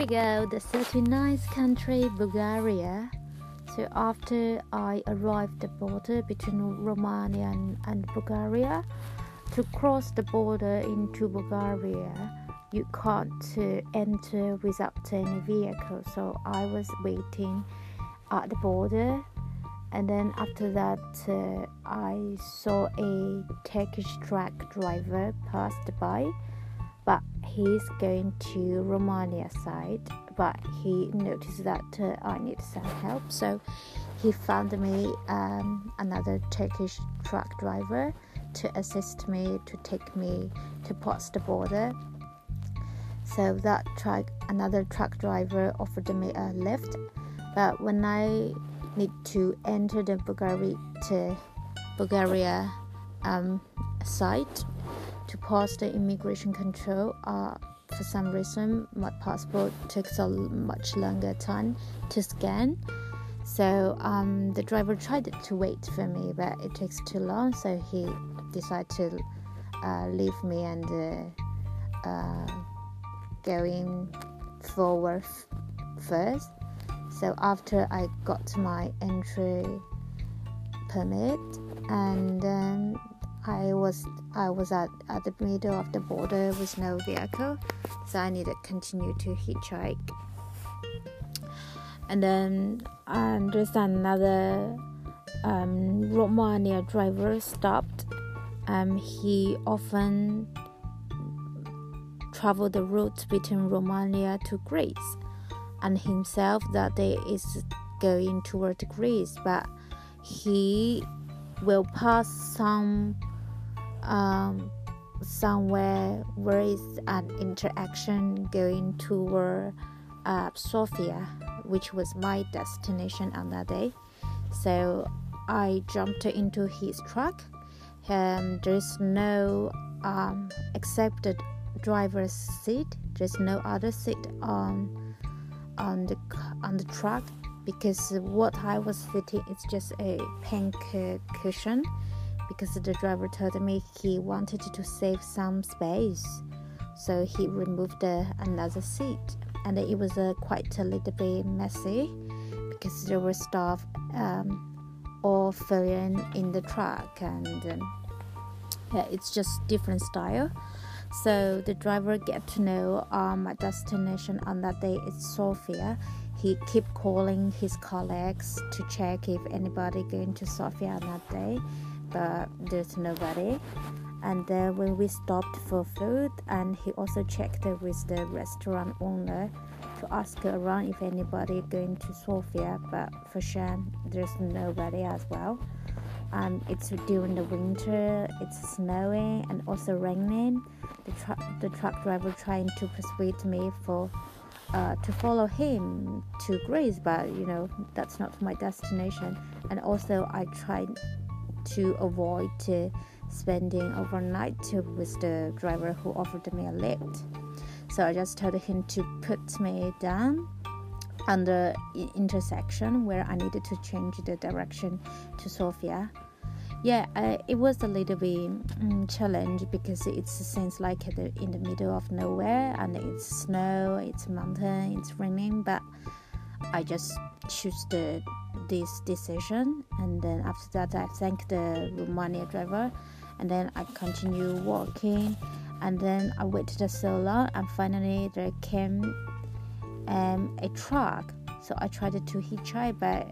we go, the 39th country, Bulgaria. So after I arrived the border between Romania and, and Bulgaria, to cross the border into Bulgaria, you can't uh, enter without any vehicle. So I was waiting at the border, and then after that, uh, I saw a Turkish truck driver passed by, but he's going to Romania side. But he noticed that uh, I need some help, so he found me um, another Turkish truck driver to assist me to take me to pass the border. So that truck, another truck driver offered me a lift, but when I need to enter the Bulgaria, Bulgaria um, site to pass the immigration control, uh, for some reason my passport takes a much longer time to scan. So um, the driver tried to wait for me, but it takes too long. So he decided to uh, leave me and uh, uh, going forward first. So after I got my entry permit, and then I was I was at, at the middle of the border with no vehicle, so I needed to continue to hitchhike. And then and there's another um, Romania driver stopped. Um, he often traveled the route between Romania to Greece and himself that day is going toward Greece, but he will pass some um, somewhere where is an interaction going toward uh, Sofia, which was my destination on that day. So I jumped into his truck, and there's no um, except the driver's seat. There's no other seat on on the on the truck because what I was sitting is just a pink cushion because the driver told me he wanted to save some space. So he removed uh, another seat and it was uh, quite a little bit messy because there were stuff um, all filling in the truck and um, yeah, it's just different style. So the driver get to know um, my destination on that day is Sofia. He keep calling his colleagues to check if anybody going to Sofia on that day, but there's nobody. And then when we stopped for food, and he also checked with the restaurant owner to ask around if anybody going to Sofia, but for sure there's nobody as well. And it's during the winter, it's snowing and also raining the, the truck driver trying to persuade me for uh, to follow him to Greece, but you know that's not my destination. And also, I tried to avoid spending overnight with the driver who offered me a lift. So I just told him to put me down on the intersection where I needed to change the direction to Sofia yeah uh, it was a little bit um, challenge because it seems like in the middle of nowhere and it's snow it's mountain it's raining but i just choose the this decision and then after that i thank the romania driver and then i continue walking and then i waited so long and finally there came um, a truck so i tried to hitchhike but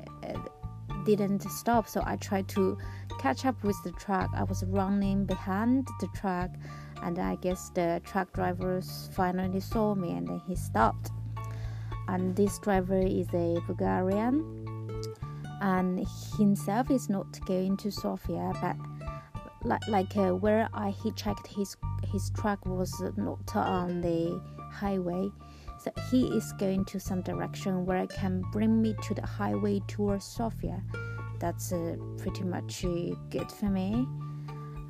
didn't stop so i tried to catch up with the truck. I was running behind the truck, and I guess the truck driver finally saw me and then he stopped. And this driver is a Bulgarian, and himself is not going to Sofia, but like, like uh, where I hitchhiked his his truck was not on the highway. So he is going to some direction where I can bring me to the highway towards Sofia that's uh, pretty much uh, good for me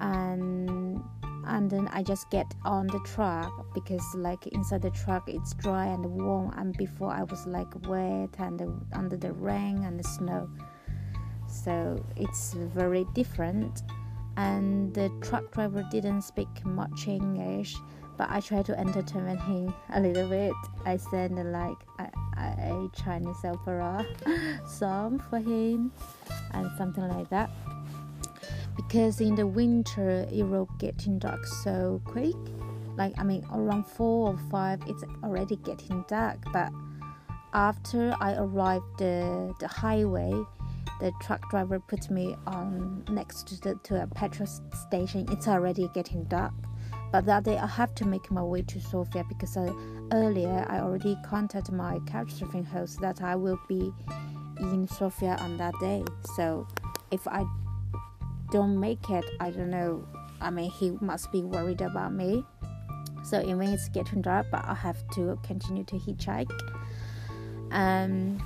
and and then I just get on the truck because like inside the truck it's dry and warm and before I was like wet and under the rain and the snow so it's very different and the truck driver didn't speak much English but I try to entertain him a little bit. I send like a, a Chinese opera song for him and something like that. Because in the winter it will getting dark so quick. Like I mean around four or five it's already getting dark but after I arrived the, the highway the truck driver put me on next to, the, to a petrol station. It's already getting dark. But that day I have to make my way to Sofia because uh, earlier I already contacted my couchsurfing host that I will be in Sofia on that day. So if I don't make it, I don't know. I mean, he must be worried about me. So even it's getting dark, but I have to continue to hitchhike. Um,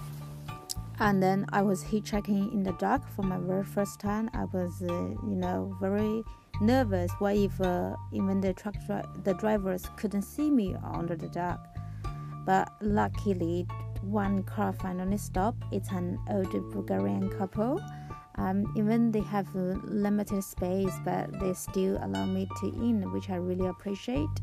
and then I was hitchhiking in the dark for my very first time. I was, uh, you know, very nervous. What if uh, even the truck dri- the drivers couldn't see me under the dark? But luckily, one car finally stopped. It's an old Bulgarian couple. Um, even they have limited space, but they still allow me to in, which I really appreciate.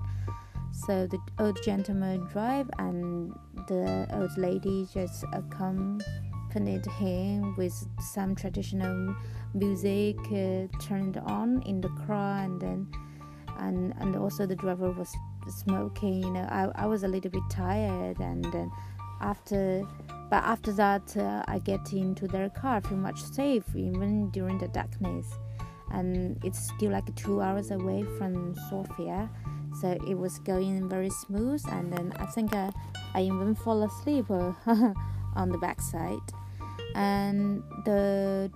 So the old gentleman drive and the old lady just accompanied him with some traditional music uh, turned on in the car and then and and also the driver was smoking you know i, I was a little bit tired and then after but after that uh, i get into their car feel much safe even during the darkness and it's still like two hours away from sofia so it was going very smooth and then i think i, I even fall asleep uh, on the backside and the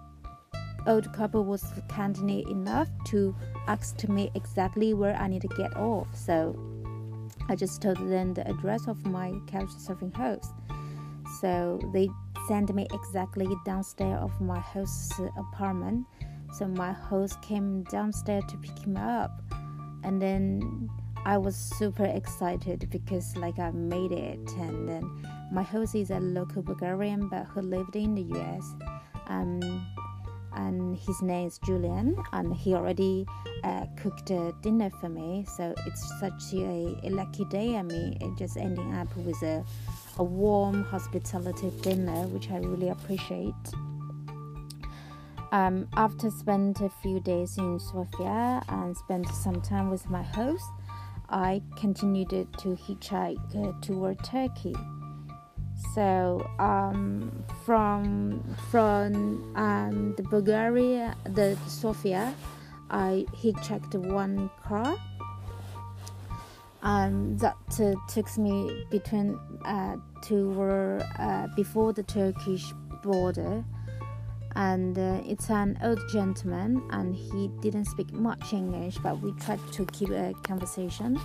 old couple was candid enough to ask me exactly where I need to get off. So I just told them the address of my couch surfing host. So they sent me exactly downstairs of my host's apartment. So my host came downstairs to pick him up, and then I was super excited because like I made it, and then my host is a local Bulgarian but who lived in the US. Um, and his name is Julian, and he already uh, cooked a dinner for me. So it's such a, a, lucky day. I mean, it just ending up with a, a warm hospitality dinner, which I really appreciate. Um, after spent a few days in Sofia and spent some time with my host, I continued to hitchhike uh, toward Turkey. So um, from from um, the Bulgaria, the Sofia, I hitchhiked one car. Um, that uh, took me between uh, to uh, before the Turkish border, and uh, it's an old gentleman, and he didn't speak much English, but we tried to keep a conversation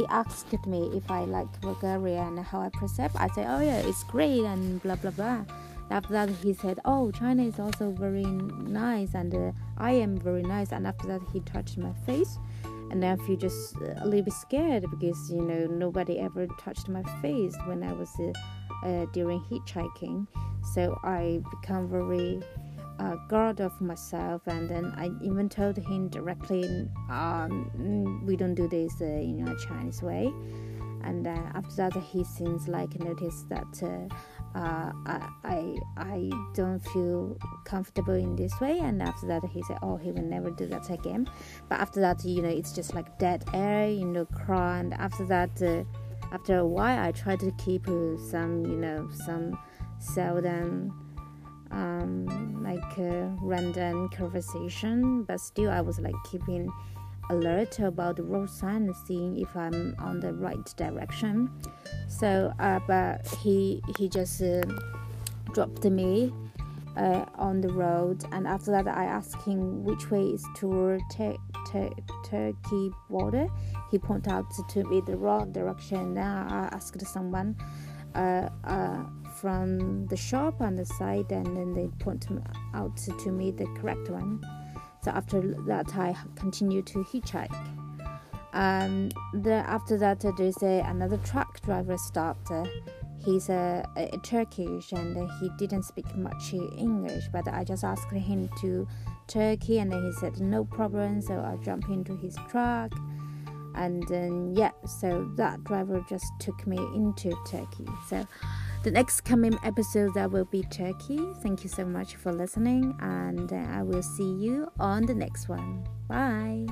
he asked me if I like Bulgaria and how I perceive. I said, oh yeah, it's great and blah blah blah. After that, he said, oh, China is also very nice and uh, I am very nice. And after that, he touched my face, and I feel just a little bit scared because you know nobody ever touched my face when I was uh, uh, during hitchhiking. So I become very uh, guard of myself and then i even told him directly um, we don't do this uh, in a chinese way and uh, after that he seems like noticed that uh, uh, I, I don't feel comfortable in this way. And after that he said oh he will never do that again. But after that you know it's just like dead air you know cry. And after that uh, after a while i try to keep some you know some seldom um, like a random conversation, but still I was like keeping alert about the road sign seeing if I'm on the right direction. So, uh, but he he just uh, dropped me uh, on the road, and after that I asked him which way is toward Tur- Tur- Turkey border. He pointed out to me the wrong direction. Now I asked someone. Uh, uh, from the shop on the side and then they point out to me the correct one. So after that, I continue to hitchhike. Um, the, after that, there's a, another truck driver stopped. He's a, a, Turkish and he didn't speak much English, but I just asked him to Turkey and then he said no problem. So I jump into his truck and then yeah so that driver just took me into turkey so the next coming episode that will be turkey. Thank you so much for listening and uh, i will see you on the next one. Bye